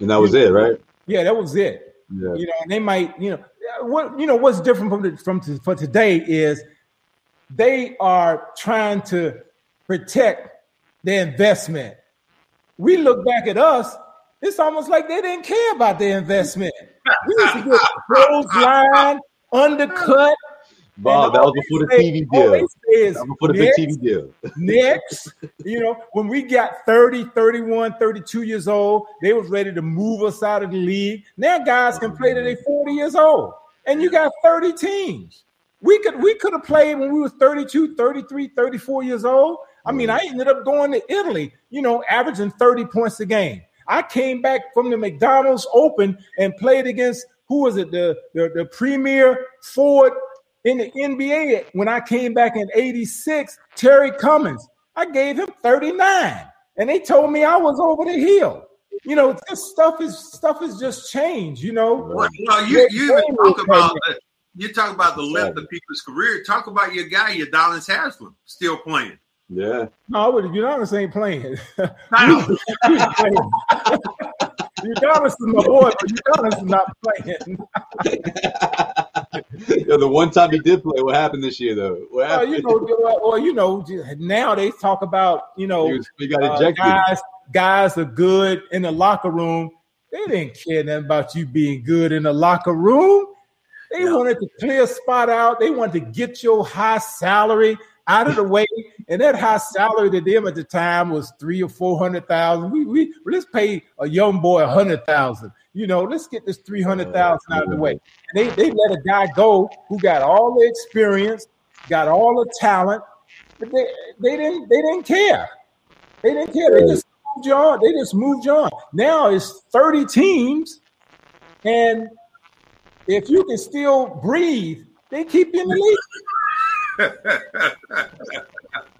And that was it, right? Yeah, that was it. Yeah. you know, and they might, you know, what you know what's different from the from to, for today is they are trying to protect their investment. We look back at us, it's almost like they didn't care about their investment. We used to get clothesline, undercut. Bob, that was before the TV deal. they say is, That was before the big TV deal. next you know when we got 30 31 32 years old they was ready to move us out of the league now guys can play till they 40 years old and you got 30 teams we could we could have played when we was 32 33 34 years old i mean i ended up going to italy you know averaging 30 points a game i came back from the mcdonald's open and played against who was it the the, the premier forward in the NBA when I came back in 86, Terry Cummings, I gave him 39. And they told me I was over the hill. You know, this stuff is stuff has just changed, you know. Well, you, you even talk about the, you talk about the length of people's career. Talk about your guy, your Donis Haslem, still playing. Yeah. No, but Udonis ain't playing. Now, Udonis is my boy, but Udonis is not playing. yeah. The one time he did play, what happened this year though? What Well, happened? you know, well, you know, now they talk about, you know, he, was, he got uh, guys, guys are good in the locker room. They didn't care nothing about you being good in the locker room. They Yeah. wanted to clear a spot out. They wanted to get your high salary out of the way. And that high salary to them at the time was three or four hundred thousand. We we let's pay a young boy a hundred thousand. You know, let's get this three hundred thousand out of the way. And they they let a guy go who got all the experience, got all the talent, but they they didn't they didn't care. They didn't care. They just moved on. They just moved on. Now it's 30 teams, and if you can still breathe, they keep you in the league.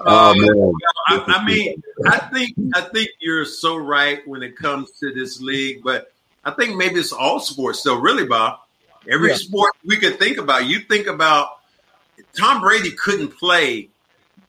oh man. Uh, I, I mean, I think I think you're so right when it comes to this league, but I think maybe it's all sports. So really, Bob, every Yeah. sport we could think about. You think about Tom Brady couldn't play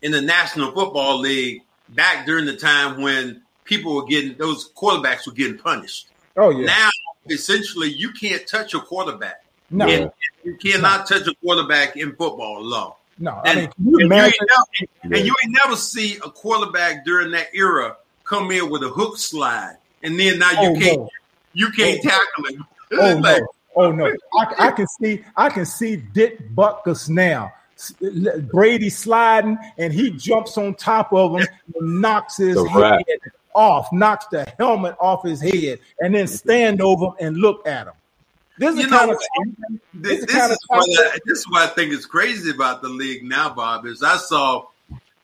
in the National Football League back during the time when people were getting those quarterbacks were getting punished. Oh yeah. Now, essentially, you can't touch a quarterback, no, and you cannot touch a quarterback in football law. no. I And, mean, you and you imagine? ain't never, and you ain't never see a quarterback during that era come in with a hook slide, and then now you Oh can't no. you can't Oh. tackle him. Oh Like, no. Oh no. I, I can see. I can see Dick Butkus now. Brady sliding, and he jumps on top of him and knocks his head rat. Off, knocks the helmet off his head, and then stand over him and look at him. This is kind of This, It's this kinda is what. I, this is what I think is crazy about the league now, Bob. Is I saw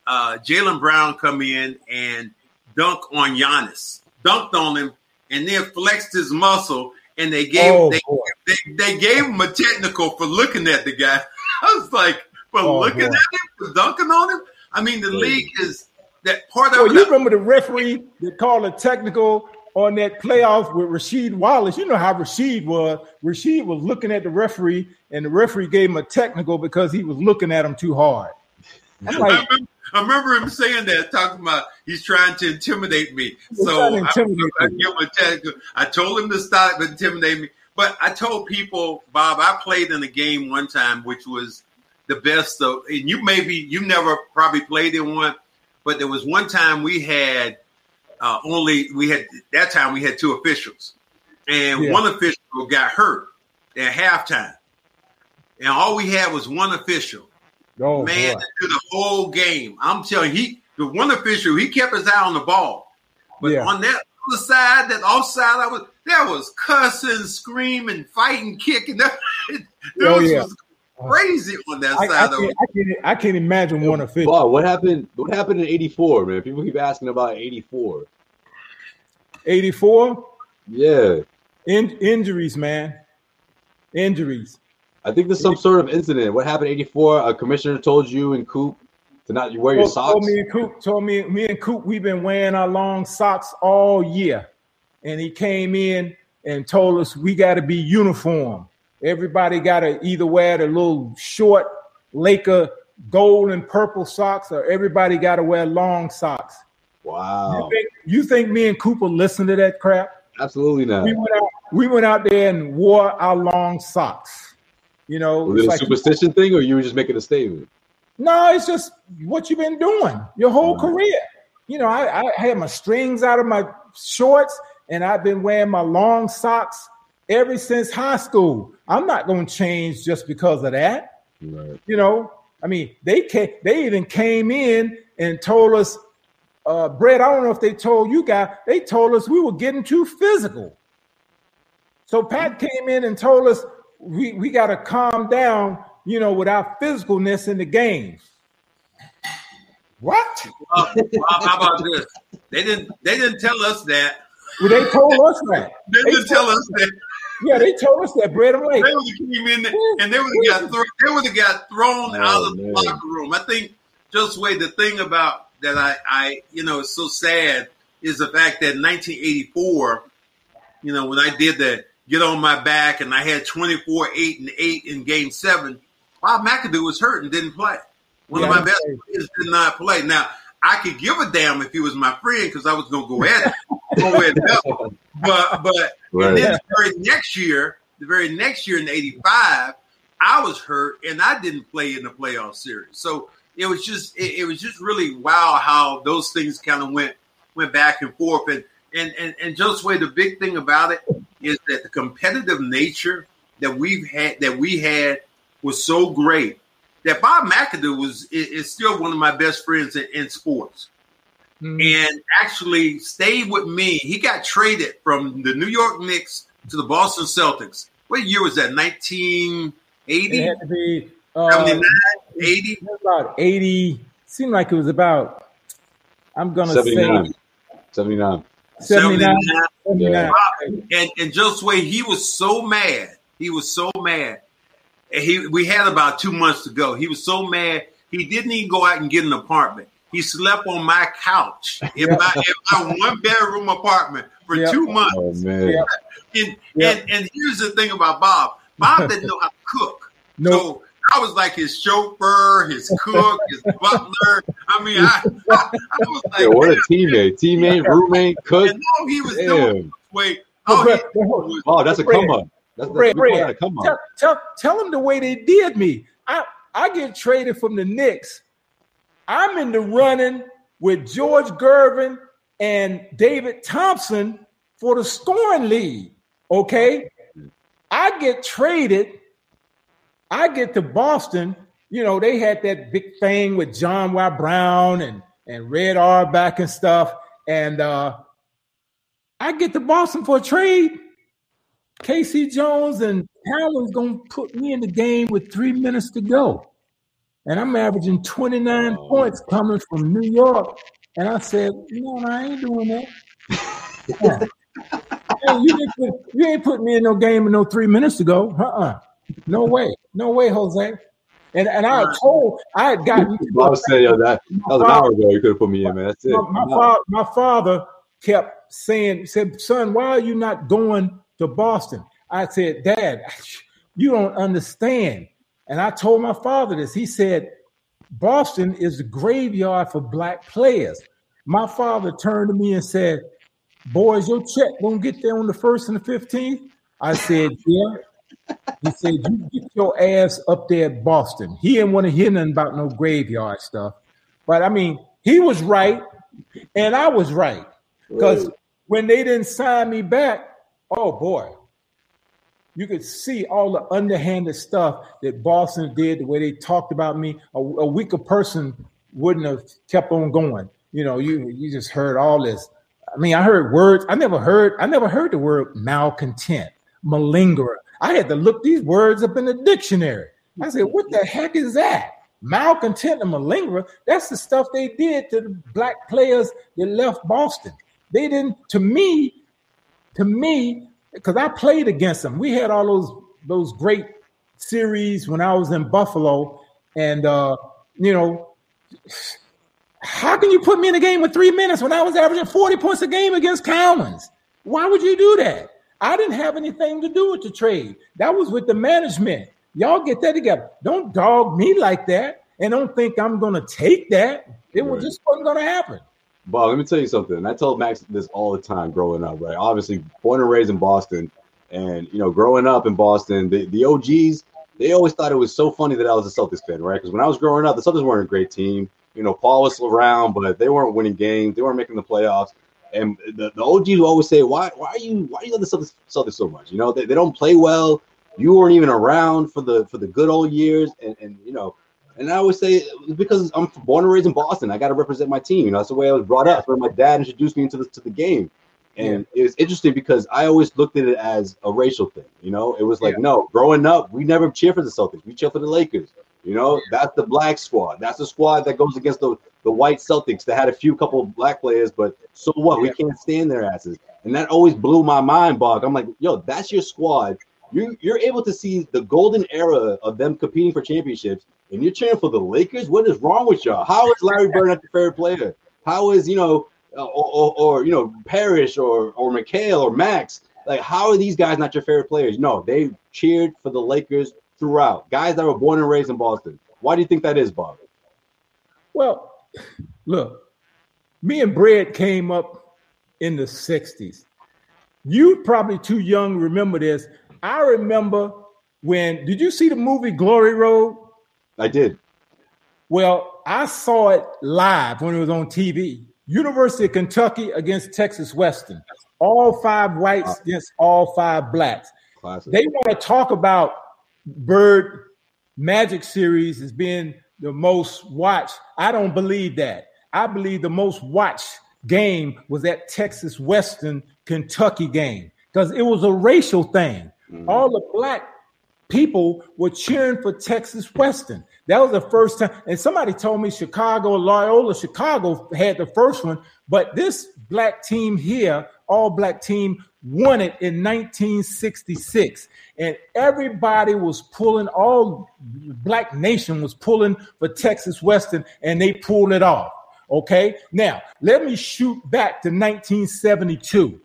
uh, Jaylen Brown come in and dunk on Giannis, dunked on him, and then flexed his muscle, and they gave Oh, they, they they gave him a technical for looking at the guy. I was like, for Oh, looking boy. at him, for dunking on him. I mean, the league is that part of Well, you remember the referee that called a technical on that playoff with Rasheed Wallace. You know how Rasheed was. Rasheed was looking at the referee, and the referee gave him a technical because he was looking at him too hard. I'm I remember, I remember him saying that, talking about he's trying to intimidate me. So to I, I, give him a technical. I told him to stop intimidating me. But I told people, Bob, I played in a game one time, which was the best of, and you maybe you never probably played in one, but there was one time we had uh, only we had that time we had two officials, and Yeah. one official got hurt at halftime, and all we had was one official. Oh, man through the whole game. I'm telling you, he the one official, he kept his eye on the ball. But Yeah. on that other side, that offside, I was there was cussing, screaming, fighting, kicking. That Oh, yeah. was crazy on that I, I, side of can't, it. I, can't, I can't imagine one official. Bob, what happened? What happened in '84, man? People keep asking about '84. 84 Yeah, in, injuries, man. Injuries. I think there's some sort of incident. What happened '84? A commissioner told you and Coop to not wear your Told, told socks. me and Coop, told me, me and Coop, we've been wearing our long socks all year. And he came in and told us we got to be uniform. Everybody got to either wear the little short Laker gold and purple socks, or everybody got to wear long socks. You, Wow, think, you think me and Cooper listen to that crap? absolutely not. We went out, we went out there and wore our long socks. You know, Was it a like- superstition thing, or you were just making a statement? no, it's just what you've been doing your whole career. You know, I, I had my strings out of my shorts and I've been wearing my long socks ever since high school. I'm not going to change just because of that. Right. You know, I mean, they came, they even came in and told us, uh, Brett, I don't know if they told you guys, they told us we were getting too physical. So Pat came in and told us we, we got to calm down, you know, with our physicalness in the game. What? Uh, how about this? They didn't. They didn't tell us that. Well, they told us that. They didn't tell us that. Yeah, they told us that, Brett. I'm like, They would have came in there and they would have got thrown. They would have got thrown Oh, out of the man. locker room. I think just wait. The thing about that, I, I, you know, is so sad is the fact that in 1984, you know, when I did the get on my back and I had 24, eight, and eight in Game Seven, Bob McAdoo was hurt and didn't play. One of my best players did not play. Now I could give a damn if he was my friend because I was going to go at him, go at him. But but Right. and then the very next year, the very next year in '85, I was hurt and I didn't play in the playoff series. So it was just it, it was just really wow how those things kind of went went back and forth. And and and and just way the big thing about it is that the competitive nature that we've had that we had was so great that Bob McAdoo was is, is still one of my best friends in, in sports mm, and actually stayed with me. He got traded from the New York Knicks to the Boston Celtics. What year was that? it 1980, had to be uh, 79, 80? about 80. Seemed like it was about, I'm going to say 79. 79. 79. 79. 79. And and Josue, he was so mad. He was so mad. He we had about two months to go. He was so mad he didn't even go out and get an apartment. He slept on my couch in my, in my one bedroom apartment for Yeah. two months. Oh man. And, Yeah. and and here's the thing about Bob. Bob didn't know how to cook. No. So I was like his chauffeur, his cook, his butler. I mean, I, I, I was like, Yeah, what a teammate, teammate, roommate, cook. and all he was doing wait, But all Brett, he was Oh, that's a Brett. come up. That's, Brett, that's we call Brett, that a come tell, up. tell, tell them the way they did me. I, I get traded from the Knicks. I'm in the running with George Gervin and David Thompson for the scoring lead. Okay. I get traded. I get to Boston. You know, they had that big thing with John Y. Brown and, and Red Auerbach and stuff. And uh, I get to Boston for a trade. K.C. Jones and Allen's gonna put me in the game with three minutes to go. And I'm averaging 29 Oh. points coming from New York. And I said, no, I ain't doing that. Hey, you, ain't put, you ain't put me in no game in no three minutes ago. Uh-uh. No way. No way, Jose. And and I had told I had gotten Bob said, yo, that, that was an hour ago. You could have put me in, man. That's it. my, my, father, my father kept saying, said, son, why are you not going to Boston? I said, Dad, you don't understand. And I told my father this. He said, Boston is the graveyard for black players. My father turned to me and said, Boys, your check won't get there on the first and the 15th. I said, yeah. He said, you get your ass up there at Boston. He didn't want to hear nothing about no graveyard stuff. But I mean, he was right, and I was right. Because when they didn't sign me back, oh boy, you could see all the underhanded stuff that Boston did, the way they talked about me. A, a weaker person wouldn't have kept on going. You know, you you just heard all this. I mean, I heard words. I never heard. I never heard the word malcontent, malingerer. I had to look these words up in the dictionary. I said, "What the heck is that?" Malcontent and malingerer. That's the stuff they did to the black players that left Boston. They didn't. To me, to me, because I played against them. We had all those those great series when I was in Buffalo, and uh, you know, how can you put me in a game with three minutes when I was averaging 40 points a game against Cowens? Why would you do that? I didn't have anything to do with the trade. That was with the management. Y'all get that together. Don't dog me like that and don't think I'm gonna take that. It was just wasn't gonna happen. Bob, let me tell you something. I told Max this all the time growing up, right? Obviously, born and raised in Boston, and you know, growing up in Boston, the, the OGs they always thought it was so funny that I was a Celtics fan, right? Because when I was growing up, the Celtics weren't a great team. You know, Paul was still around, but they weren't winning games. They weren't making the playoffs. And the, the OGs always say, "Why? Why are you? Why do you love the Celtics, Celtics so much? You know, they, they don't play well. You weren't even around for the for the good old years, and and you know." And I always say because I'm born and raised in Boston. I got to represent my team. You know, that's the way I was brought up. Where my dad introduced me into the to the game. And it was interesting because I always looked at it as a racial thing. You know, it was like, no, growing up, we never cheer for the Celtics. We cheer for the Lakers. You know, that's the black squad. That's the squad that goes against the, the white Celtics that had a few couple of black players, but so what? We can't stand their asses. And that always blew my mind, Bog. I'm like, yo, that's your squad. You you're able to see the golden era of them competing for championships, and you're cheering for the Lakers. What is wrong with y'all? How is Larry Bird not your favorite player? How is you know, uh, or, or, or you know, Parrish or or McHale or Max? Like, how are these guys not your favorite players? No, they cheered for the Lakers throughout. Guys that were born and raised in Boston. Why do you think that is, Bob? Well, look, me and Brad came up in the 60s. You probably too young to remember this. I remember when did you see the movie Glory Road? I did. Well, I saw it live when it was on TV. University of Kentucky against Texas Western. All five whites against all five blacks. Classic. They want to talk about Bird Magic series as being the most watched. I don't believe that. I believe the most watched game was that Texas Western Kentucky game because it was a racial thing. Mm-hmm. All the black people were cheering for Texas Western. That was the first time. And somebody told me Chicago, Loyola, Chicago had the first one, but this black team here, all black team, won it in 1966. And everybody was pulling, all black nation was pulling for Texas Western, and they pulled it off. Okay. Now, let me shoot back to 1972.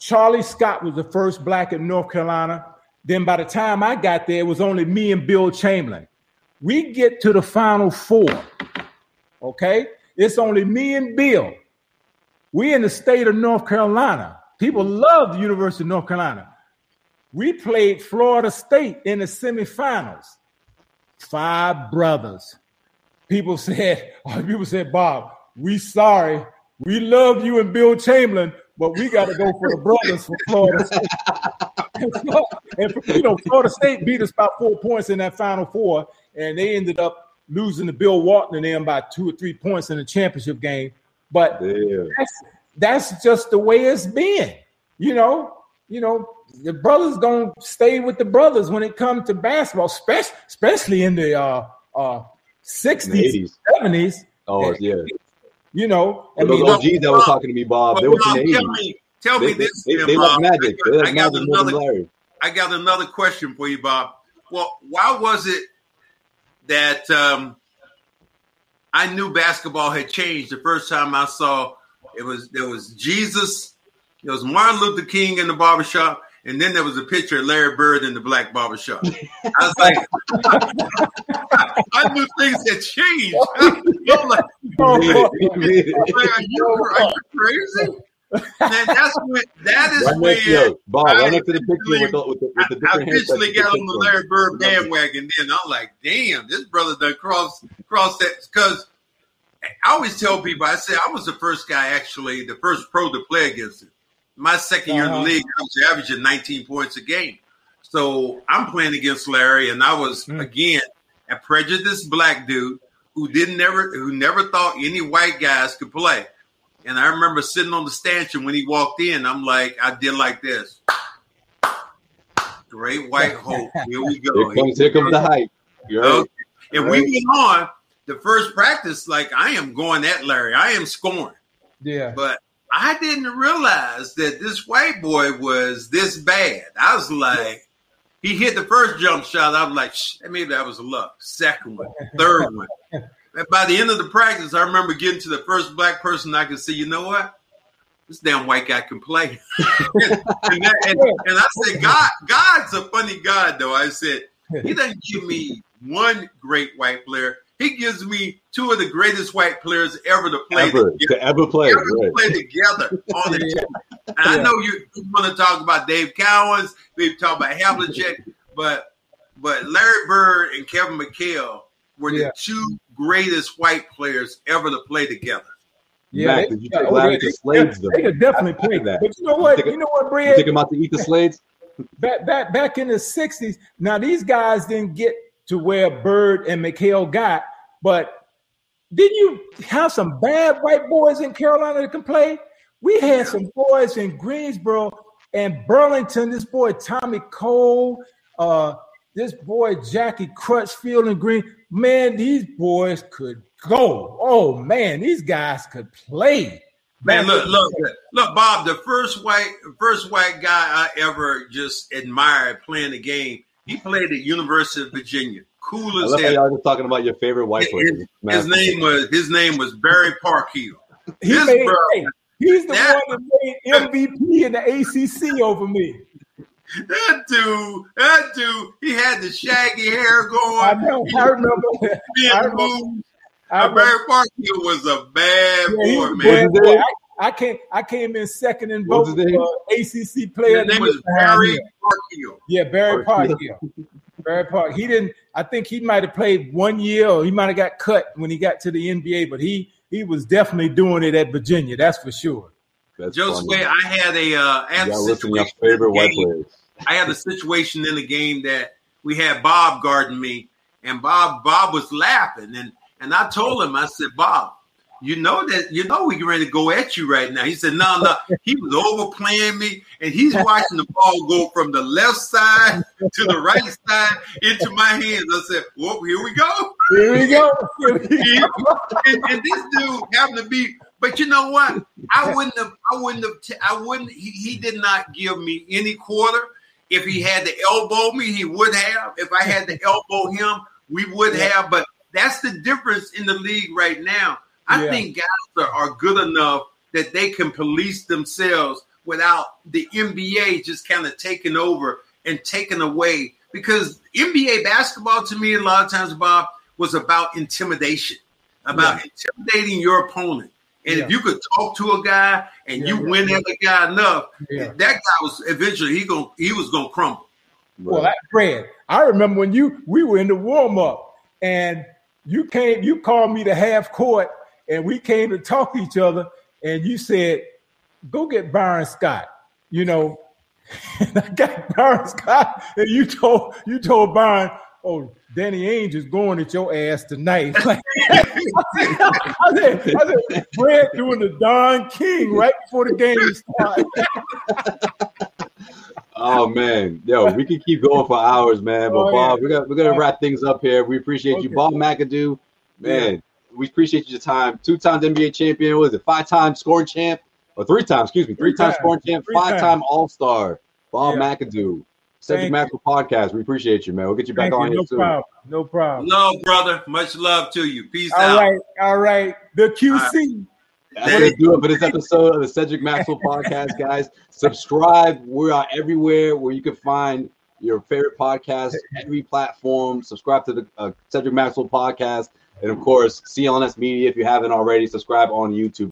Charlie Scott was the first black in North Carolina. Then by the time I got there, it was only me and Bill Chamberlain. We get to the final four. Okay. It's only me and Bill. We in the state of North Carolina. People love the University of North Carolina. We played Florida State in the semifinals. Five brothers. People said, people said, Bob, we sorry. We love you and Bill Chamberlain, but we got to go for the brothers for Florida State. and you know, Florida State beat us by four points in that final four, and they ended up losing to Bill Walton and them by two or three points in the championship game. But Yeah. that's that's just the way it's been. You know, you know, the brothers gonna stay with the brothers when it comes to basketball, especially especially in the uh uh In the 60s, 70s. Oh, yeah. You know, I And those OGs that was talking to me, Bob, they Well, was in the tell 80s. me, tell They, me they, this. they, then, they Bob. like magic. They I got magic more than another. Larry. I got another question for you, Bob. Well, why was it that um, I knew basketball had changed the first time I saw it was there was Jesus, there was Martin Luther King in the barbershop, and then there was a picture of Larry Bird in the black barbershop. I was like, I knew things had changed. I'm like, Oh, like, are, you, are you crazy? That's when that is Right next, when yo, Bob, I right next to the picture with the, with the, with the I, I officially got on the Larry Bird bandwagon. Then I'm like, damn, this brother done cross cross that because I always tell people I say I was the first guy actually the first pro to play against him. My 2nd year in Uh-huh. the league, I was averaging 19 points a game. So I'm playing against Larry, and I was Mm. again a prejudiced black dude who didn't never who never thought any white guys could play. And I remember sitting on the stanchion when he walked in. I'm like, I did like this. Great white hope. Here we go. Here comes, here comes the hype. You heard? Okay. And we went on the first practice like I am going at Larry. I am scoring. Yeah. But I didn't realize that this white boy was this bad. I was like, he hit the first jump shot. I was like, maybe that was a luck. Second one, third one. And by the end of the practice, I remember getting to the first black person I could see, you know what? This damn white guy can play. and, that, and, and I said, God, God's a funny God, though. I said, He doesn't give me one great white player. He gives me two of the greatest white players ever to play Ever together to ever play, ever to right? play together on the team. And I know you, you want to talk about Dave Cowens, we've talked about Havlicek, but but Larry Bird and Kevin McHale were Yeah. the two greatest white players ever to play together. Yeah, Mac, they- you take oh, Larry they- to Slades They though? could definitely play that. But you know what? You take a- You know what, You Brad? take him out to eat the Slades? back back back in the '60s. Now these guys didn't get to where Bird and McHale got, but didn't you have some bad white boys in Carolina that can play? We had some boys in Greensboro and Burlington. This boy Tommy Cole, uh, this boy Jackie Crutchfield and Green. Man, these boys could go. Oh man, these guys could play. Man, look, look, look, Bob. The first white, first white guy I ever just admired playing the game. He played at University of Virginia. Cool I as love how hell. y'all just talking about your favorite white His, his name was his name was Barry Parkhill. He This made, bro- hey, he's the that- one that made MVP in the ACC over me. That dude, that dude, he had the shaggy hair going. I know. He I remember. I remember- moved. I, remember Barry Parkhill was a bad yeah, boy, man. bad boy. I, I came. I came in second in What's vote his name? uh, ACC player. His name was Barry. Parkhill. Yeah, Barry Parkhill. Parkhill. Barry Park. He didn't. I think he might have played one year, or he might have got cut when he got to the NBA. But he he was definitely doing it at Virginia. That's for sure. That's Joseph, funny. I had a uh, I had a Y'all listen to your favorite white players. I had a situation in the game that we had Bob guarding me, and Bob Bob was laughing, and and I told him, I said, Bob, you know that you know we're ready to go at you right now. He said, No, no, he was overplaying me, and he's watching the ball go from the left side to the right side into my hands. I said, Well, here we go. Here we go. Here we go. and, and this dude happened to be. But you know what? I wouldn't have. I wouldn't have. I wouldn't. He, he did not give me any quarter. If he had to elbow me, he would have. If I had to elbow him, we would have. But that's the difference in the league right now. I Yeah. think guys are, are good enough that they can police themselves without the NBA just kind of taking over and taking away. Because NBA basketball, to me, a lot of times, Bob, was about intimidation, about intimidating your opponent. And Yeah. if you could talk to a guy and Yeah, you yeah, win that guy enough, that guy was eventually he going he was gonna crumble. Well, that Brad, I remember when you we were in the warm up and you came, you called me to half court, and we came to talk to each other, and you said, "Go get Byron Scott." You know, and I got Byron Scott, and you told you told Byron, "Oh, Danny Ainge is going at your ass tonight." I said, I said, Brad doing the Don King right before the game started. Oh man, yo, we can keep going for hours, man. But Oh, Bob, yeah. we got we're gonna wrap things up here. We appreciate you, Bob McAdoo. Man, we appreciate your time. Two times NBA champion, what is it? Five time scoring champ, or three times? Excuse me, three, Three times times. scoring champ, five time All Star. Bob Yeah. McAdoo. Cedric Thank Maxwell podcast. We appreciate you, man. We'll get you back Thank on you. here No soon. problem. No problem. Love, brother. Much love to you. Peace All out. right, all right. The QC. That's gonna do it for this episode of the Cedric Maxwell podcast, guys. Subscribe. We are everywhere where you can find your favorite podcast, every platform. Subscribe to the uh, Cedric Maxwell podcast, and of course, CLNS Media. If you haven't already, subscribe on YouTube.